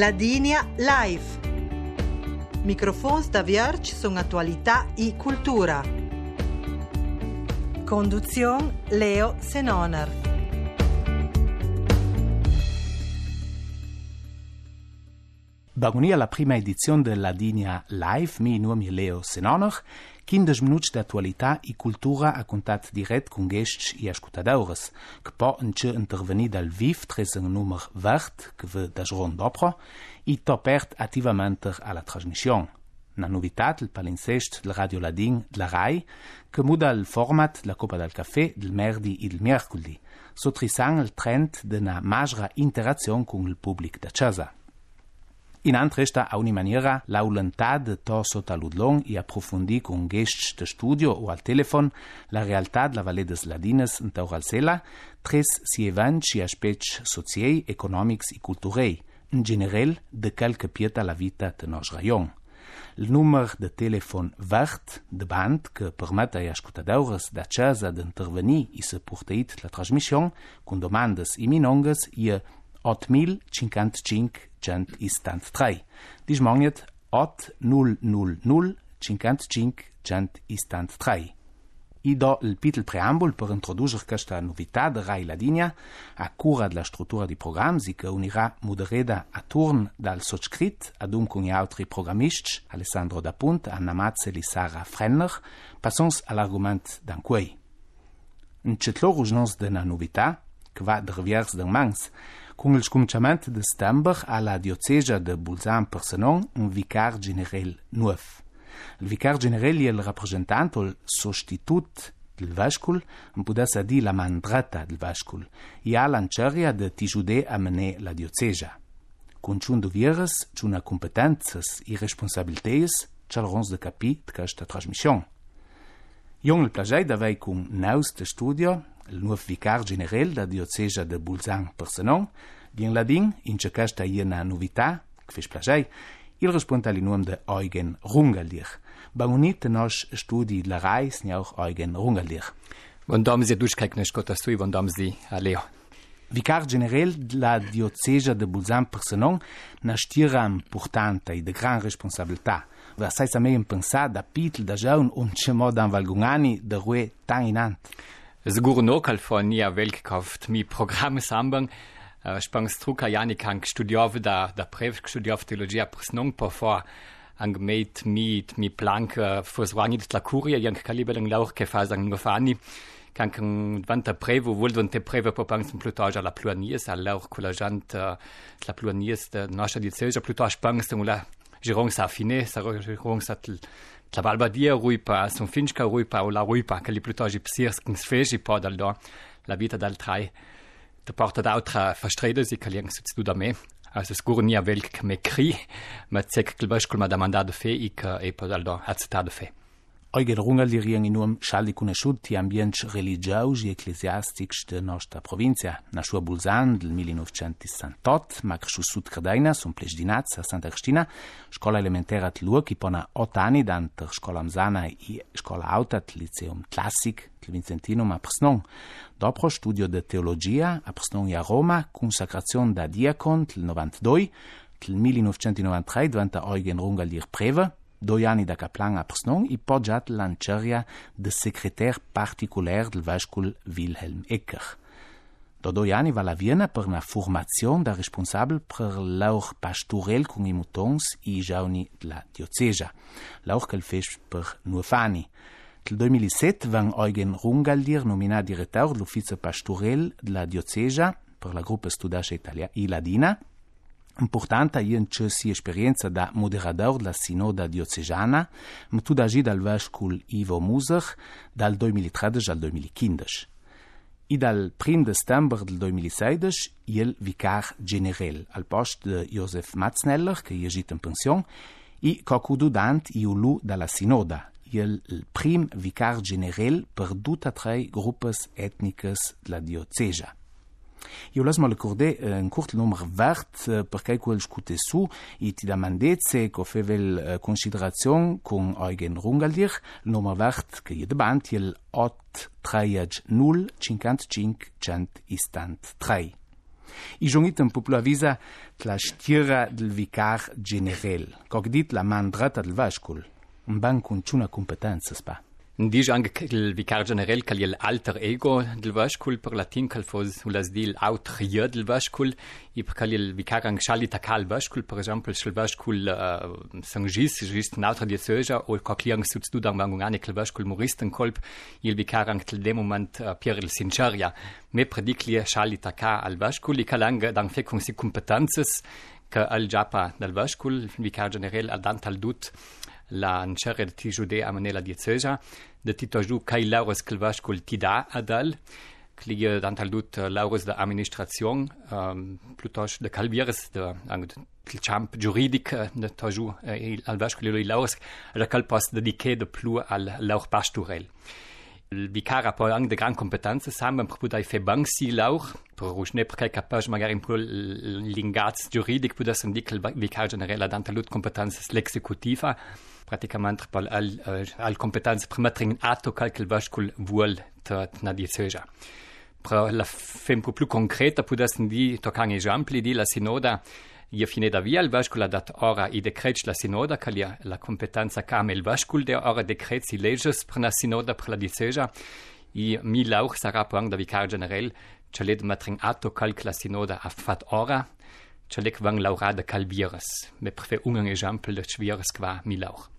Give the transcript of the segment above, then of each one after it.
Ladinia Live. Microfons da Vierge sono attualità e cultura. Conduzione Leo Senoner. Bagonia la prima edizione della Dinia Live, mi nome è Leo Senoner, 15 de d'actualitat e cultura a contacte directe com guests e escutadores, que podem ser intervenir ao vivo tres en número verde que ve das rond e i topert ativamente à la transmissão. Na novidade, o palincesto de Radio Ladin de la RAI, que muda o format da Copa del Café, do merdi e do miércoles, sotrissant el trend na major interacció amb o públic da casa. Inantre está a una manera la voluntad de todos a ludlón y aprofundir con gestos de estudio o al teléfono la realidad la valedes ladinas en Tauralcela, tres sievanci aspects sociei, economics y culturei, en general de calque pieta la vida de nos rayon. El número de teléfono vert de band que permite a escutadores da casa de intervenir y se porteit la transmisión con demandas y minongas y 8055 kjent i stand 3. Cinc cent i I do pitel preambul per novità de Rai a cura della struttura di programmi che unirà Mudereda a turn dal un con altri Alessandro Da Anna e Frenner, nos de una novità, che va derviers del mans, Cun il scumciament de Stambach alla dioceja de Bolzan-Persenon un vicar general nuov. Il vicar general e il rappresentant o il sostitut del vascul, îmi putea să di la mandrata del vascul, ea la înceria de tijude amene la dioceja. Cunciundu vieras, ciuna competențas i responsabilităis, cel rons de capi de căștă transmision. Ion îl plajai davei cum naus de studio, il nuovo vicar general da diocesa de Bulzan per Senon, din ladin, in ce questa è una novità, che fes plagei, il risponde al nome de Eugen Rungeldir. Bagunit nos studi la reis ne auch Eugen Rungeldir. Von dom sie durchkriegen, Gott, dass du, von dom sie, Leo. Vicar general della diocesa de Bulzan per Senon na stira importante e de gran responsabilità. Va sai sa meglio pensare da pitel da jaun un ce modan valgungani de rue tan inant. Sigur no California Weltkauf mi Programme sambang. Spangs truca Jani kan studiove da da prev studiove teologia presnong po for ang meit mi plank fos wangi la curia yang kalibeleng lauch ke fa sang ngofani kan kan vanta prevo vol vante preve po pang plutage la pluanies a lauch collagant la pluanies de nostra diceja plutage pangs la girong sa fine sa girong la trabalhadia ruipa, son finchka ruipa ou la ruipa que li plutogi psirs que nos fez e pode la vita dal trai te porta d'autra fastredes e que li substituda me a se scournia vel que me cri ma tsek que le bas que m'a demandado fe e que e pode aldo accettado fe. Eugen Rungeldir in nuam scialli conosciut ti ambients religiaus e ecclesiastics de nostra provincia. Na sua Bulzan del 1968, ma cresciu sud Cardaina, son plesdinats a Santa Cristina, scola elementare at Luoc, i pona ot anni danter scola Amzana e scola autat liceum classic, il Vincentinum a Prsnon. Dopo studio de teologia a Prsnon e a Roma, consacrazione da diacon il 92, il 1993 diventa Eugen Rungeldir preve, doi anni da caplan a Prsnon i poggiat lanceria de secreter particular del vascul Wilhelm Ecker. Do doi anni va la Viena per una formazion da responsabel per l'aur pastorel con i mutons i jauni de la diocesa, l'aur che fes per nuofani. Til 2007 van Eugen Rungaldir nominat direttaur l'ufficio pastorel de la dioceja per la gruppa studasce Italia i Ladina, Importanta je če si esperienza da moderador della sinoda diocesana, ma tu da ži dal vescul Ivo Musach dal 2013 al 2015. I dal 3 december del 2016 il vicar general al post de Josef Matzneller, che je žit in pension, i cocududant iulu dalla sinoda, il prim vicar general per tutte tre gruppes etniches della diocesa. Eu las mă recordé în eh, curt număr vert eh, per cai cu el scute su i ti da mandeze co fevel euh, considerațion cu Eugen Rungaldir număr vert că e de band el 8 traiaj 0 55 cent instant 3. I jungit în populaviza la știrea del vicar general, cogdit la mandrata del vașcul, în banc cu ciuna competență spa. Dice anche il vicario generale che è l'alter ego del vascul per latin che fos ulas di l'autria del vascul e perché il vicario anche scali tacal vascul per esempio il vascul uh, San Gis ist un'altra diocesa o il cochliang sut du dan mangungane che il vascul moristen colp il vicario anche del moment uh, per il sinceria me predicli scali taca al vascul e calang dan fe con si competences che al japa del vascul il vicario al dantal dut la încercare de jude a mene la dieceja, de titoju kai lauros kelvașcul tida adal, clie d'antalut lauros de administration, euh, um, plutoș de calvieres de angut champ juridic de toju al vașcul lui lauros, recalpas dediche de plu al laur pasturel. Il vicar a poi anche de gran competenze sam, per pudai fe bank si lauch, per rusne perché capaz magari in pol l'ingaz juridic pudas indic il vicar generale dantal dut competences l'executiva, praticamente pal al uh, al competenze primatring ato calcul vascul vuol tot na dieceja. Pra la fem più concreta pudassen di toccare esempi di la sinoda Io fine da via il vascula dat ora i decrets la sinoda calia la competenza cam il vascul de ora decrets i leges per la sinoda per la dieceja i mi lauch sarà pang da vicar general celed matring ato calc la sinoda a fat ora celek wang laurada calvieres me prefe un exempel de schwieres qua mi lauch.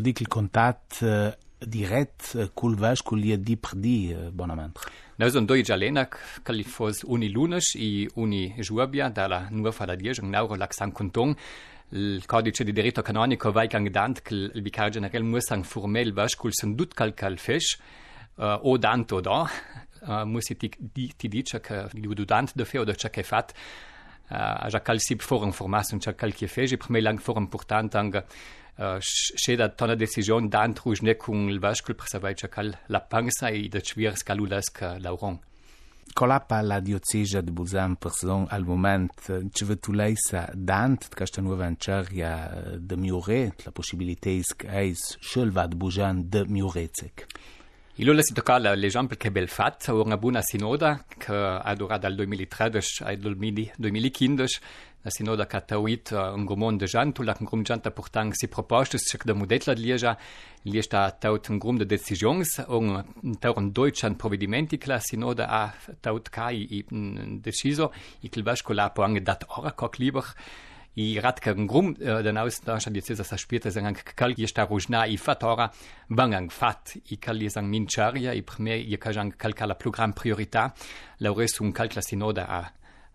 Dic il contat uh, direct uh, cul vaš cul je di prdi uh, bonament. Noi son doi jalenac, cali fos uni lunes i uni juabia dalla nuova dies, un nauro laxan conton, il codice di diritto canonico vai cangdant che il vicario generale muss ang formel vaš cul sen dut cal cal fesh, uh, o dant o da, uh, muss ti, ti, ti dice che du dant de fe o de ciò che fat, uh, ja cal sib for information, ciò cal che fesh, e per me lang for important ang che dat tonner decision d'antruj nekung l'vakul presavaitja kal la pansa e dat schwiers kalulaska lauron. Cola pa la dioceja de Bolzan person al moment ce vă tu leisa dant ca sta nuova anceria de miure la possibilitais că eis șelva de Bolzan de miurețec. Il lesi tocala l'exemple che bel fat, ora una buona sinoda che ha durato dal 2013 al 2015 la sinoda catauit un gomon de jantu la grum janta portang si propostes chek de modetla de lieja li sta taut un grum de decisions un taut deutschan provvedimenti che la sinoda a taut kai i deciso i kilvasco la po ange dat ora kok lieber i ratka un grum den aus da sta diecesa sa spieta sang kal gi sta rujna i fatora bangang fat. I kal sang mincharia i primer i kajang kalkala program priorita la res un kalkla sinoda a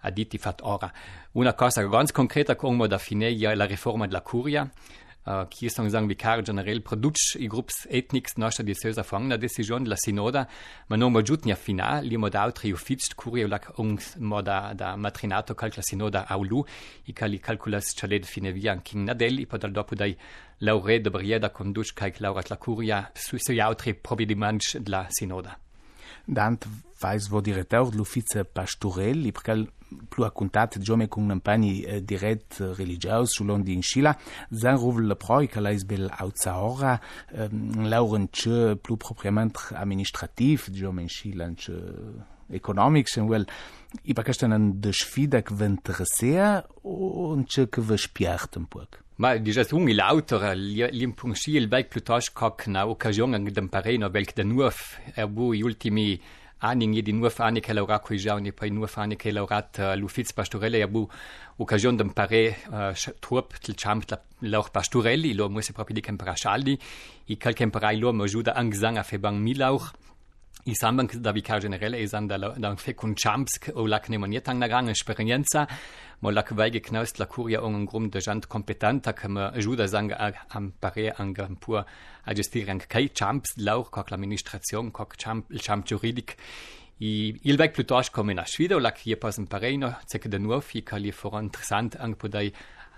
a diti fat ora. Una cosa ganz concreta como da Fineia è la riforma della curia, eh, Uh, ki so zang vikar general produč i grups etniks naša dieceza fangna decision la sinoda, ma no mojutnja fina, li moda utri ufičt kurje vlak ungs moda da matrinato kalkla sinoda aulu i kali kalkulas čaled fine vijan king nadel i podal dopudaj laure dobrijeda konduč kajk laurat la kurja su se jautri provedimanč dla sinoda. Dant vais vo direteur de l'uffice pastorel, i prekal plus a contat jome con un pani eh, direct eh, religiaus sulon di Inchila, zan ruvel le proi que lais bel outsaora, eh, lauren che plus propriament administrativ, jome Inchila, che economic, sen well, i pa aquesta en desfida que v'interessea o che que vă spiart un poc. Ma dices un il autor l'impunci il bec pluttosto coc na occasione d'un pareno vel de nuof er bu i ultimi anni di nuof anni che laura coi giorni poi nuof anni che laurat uh, l'uffiz pastorelle er bu occasione d'un pare uh, turp til champ la lauch pastorelli lo muss proprio di kempera schaldi i cal kempera lo mo ajuda angesang a febang milauch I sambang da vicar generale es an da da fecun champs o la ne maniet ang nagang esperienza. Mo la que vaige knaust la curia on un grum de gent competenta que me ajuda sang am pare ang pur a gestir ang kai champs lauch coc l'administration coc champ il champ juridic. I il vec plutosh come na svida o la que pas un pareino sec de nuovo fi cali for interessant ang podai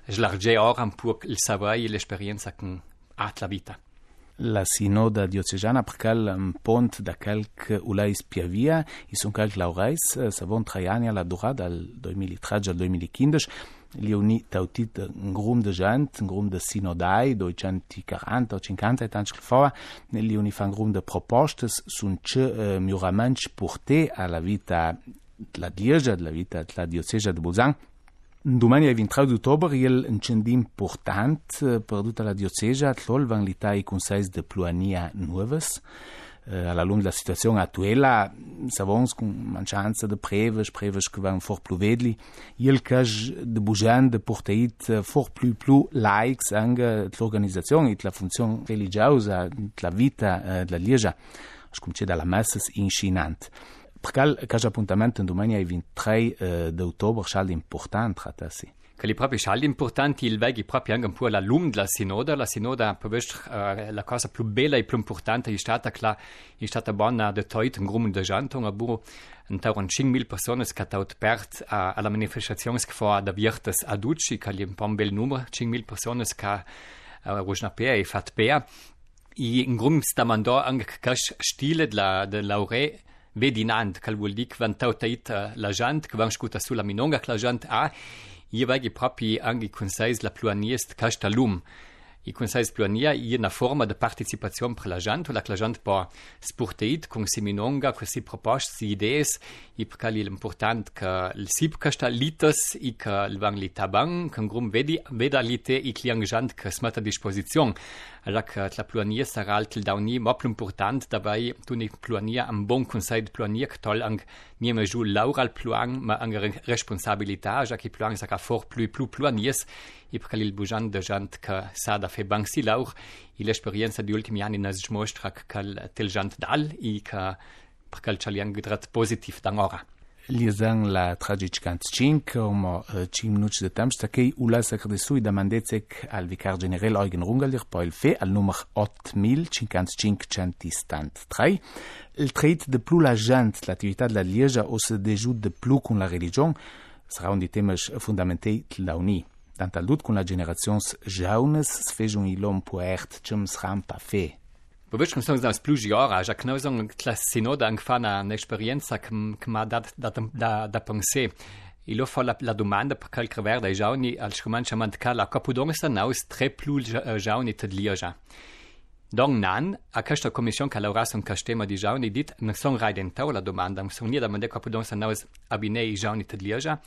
slarge or am pur il savoir e l'esperienza con at la vita La sinoda לסינוד הדיוצז'נה, פחקל פונט דקל אולי ספיאביה, איסונקל לאורייס, סבון טחיאניה לדורד, על דוי מילי טחג' על דוי מילי קינדש. Leonie tautit un euh, grum de gent, grum de sinodai, 240 o 50 anys fora, Leonie fan grum de propostes, sunt ce uh, miuraments porté a la vita de la Dieja, de la vita de la diocesa de Bolzan, Domani è il 23 di ottobre il incendio importante eh, per tutta la diocesi, allora vanno l'Italia i consigli di Pluania Nuoves. Eh, alla lunga della situazione attuale, savons cu mancanța de preveș, preveș că van for plu vedli, el căj de bujan de porteit eh, for plu plu laics angă l'organizațion, it la funcțion religiosa, la vita, la lieja, așa cum ce de la masă, inșinant. Percal qu'age appuntament en Dumania e 23 uh, d'octobre schall important tratasi. Che li propri scialdi importanti il veghi proprio anche un po' la lum della sinoda, la sinoda per uh, la cosa più bella e più importante è stata che è stata buona de toit un grumo de gente, un aburo intorno tauron 5.000 persone che hanno aperto uh, alla manifestazione che fu avviata a Ducci, che è un po' un bel numero, 5.000 persone che hanno uh, e fat bene. E in grumo stavano anche stile della laurea vedinant, cal vuol dir que van tautait la gent, van scuta sulla minonga la gent ha, i vagi propi angi consells la pluaniest casta lum. I consells pluania i una forma de participazione per la gent, la la gent po sporteit con si minonga, con si propost, si idees, i per cali l'important que el sip casta litas i que el van li tabang, que en grum veda lite i cliang gent que es met a disposizione. Așa că eh, la Plonie sarà altul dauni mai important dabai tu ne Plonie un bun consei de Plonie ang nie me ju laura al ma ang responsabilità, așa că Ploang sarà for plus plus Plonies e per il bujan de gent că s-a da fe bansi laur e l'esperienza di ultimi anni nas mostra că tel gent dal e că per că il chalian gidrat pozitiv. liaison la tragičkancinka omo čim minuč de tam sta kaj ulazak resuj da mandecek al vikar general Eugen Rungelir poil fe al numah 8500 centistant 3 il traite de plus la gente l'attività della Lieja o se dejut de plus con la religion sarà un di temes fondamentei la unii tant al dut con la generazions jaunes sfejun ilom puert cem sram pa fe als plugiorage a knausung klasino da angfana n'experienza ma dat dat da da pensé Il lo fa la, la domanda per quel crever dai jauni al scomanciament cal a Capodonsta naus tre plu jauni ted Lioja. Don nan, a questa commission che laura son castema di jauni dit non son raidentau la domanda, non son nieda mande Capodonsta naus abinei jauni ted Lioja,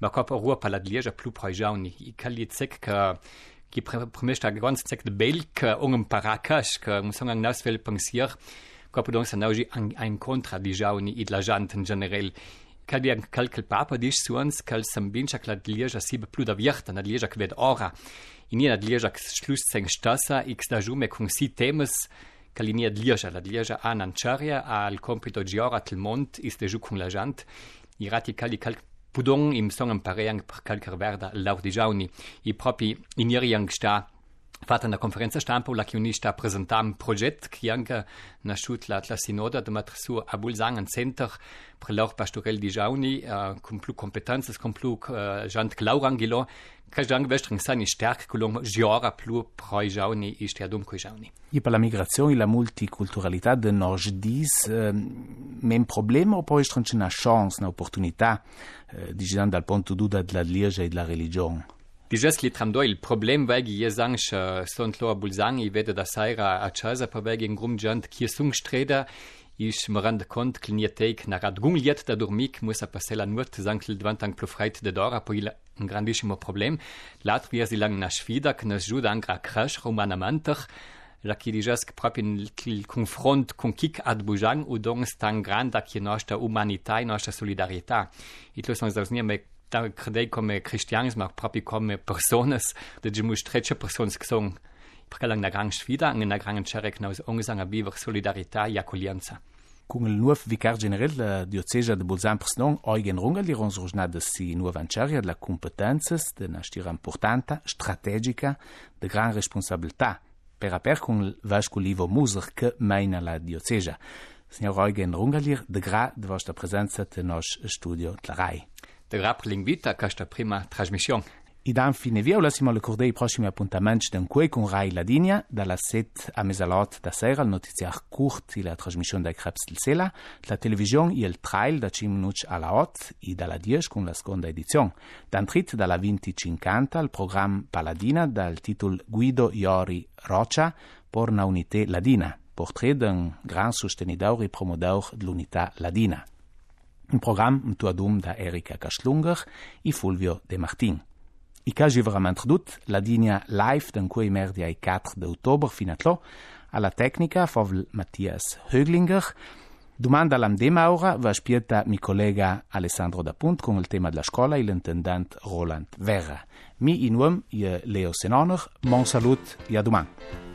ma cap Europa la Lioja plu pro jauni. I caliet sec che ki primešta ganz cek de belk ungem parakas que musong ang nas vel pensier ko podong sa nauji ang ein kontra di jauni id la jant en general kal bi kalkel papa dis suans kal sam bincha klad lieja sibe plu da virta na lieja kved ora. In lieja schluss seng stassa x da jume kung si temes kalinia lieja la lieja an ancharia al compito giora tel mont is de ju kung la jant irati kali kalk Pudong im Song en Pareng per calcar verda lau di Jauni, i propi iniriang sta Fata na conferenza stampa la chiuni sta presentam proget che anche nasciut la la sinoda de matresu a Bulzang en center per lor pastorel di jauni uh, con più competenze con più uh, jant claurangilo che jang vestring sani sterk colom giora più proi jauni i stia dum coi jauni. E per la migrazione e la multiculturalità de nord dis uh, men problema o poi stranche chance na opportunità e, dal punto duda della e della religione Dijes li tram il problem vegi je sang sont lo bulsang i vede da saira a chasa per vegi in grum jant ki sung streda ich me rende kont kliniatek na rad gungliet da dormik muss a passella nur te sankl dwantang plo freit de dora po il un grandissimo problem lat wie si lang na schwida knes juda an gra crash romanamantach la ki dijes propin confront con kik ad bujang u dong stan granda ki nostra umanità nostra solidarietà it lo son zausnia me da credei come cristianis, ma proprio come personas, da ci mus trece personas che sono perché lang na gran sfida, ang na gran cerec naus ongesang a biver solidarità e accoglienza. Con il nuovo vicar generale della diocesa di Bolzano Persnon, Eugen Rungal, li ronsorgnat si nuova anceria della competenza, de una stira importante, strategica, de gran responsabilità, per aper con vasco livo muser che meina la diocesa. Signor Eugen Rungalir, de gra de vostra presenza del nostro studio Tlarai de rap l'invita a sta prima trasmissione. I dan fine via lasimo le i prossimi appuntamenti d'un quei con Rai Ladinia, dalla set a mesalot da sera il notiziar curt e la trasmissione da Krebs del Sela, la televisione e il trail da 5 minuti alla 8 e dalla 10 con la seconda edizione. Dan trit dalla 2050 il programma Paladina dal titolo Guido Iori Rocha por una unité ladina, portrait d'un grand sostenidor e promodor de l'unità ladina. Un program un tuadum da Erika Castlunger e Fulvio De Martin. I ca verament dut la linea live d'en cui merdi ai 4 d'october fino a tlo, alla tecnica favl Mattias Höglinger, Domanda all'am demaura va spieta mi collega Alessandro Dapunt con il tema della scuola e l'intendant Roland Verra. Mi in uom, Leo Senoner, mon salut e a domani.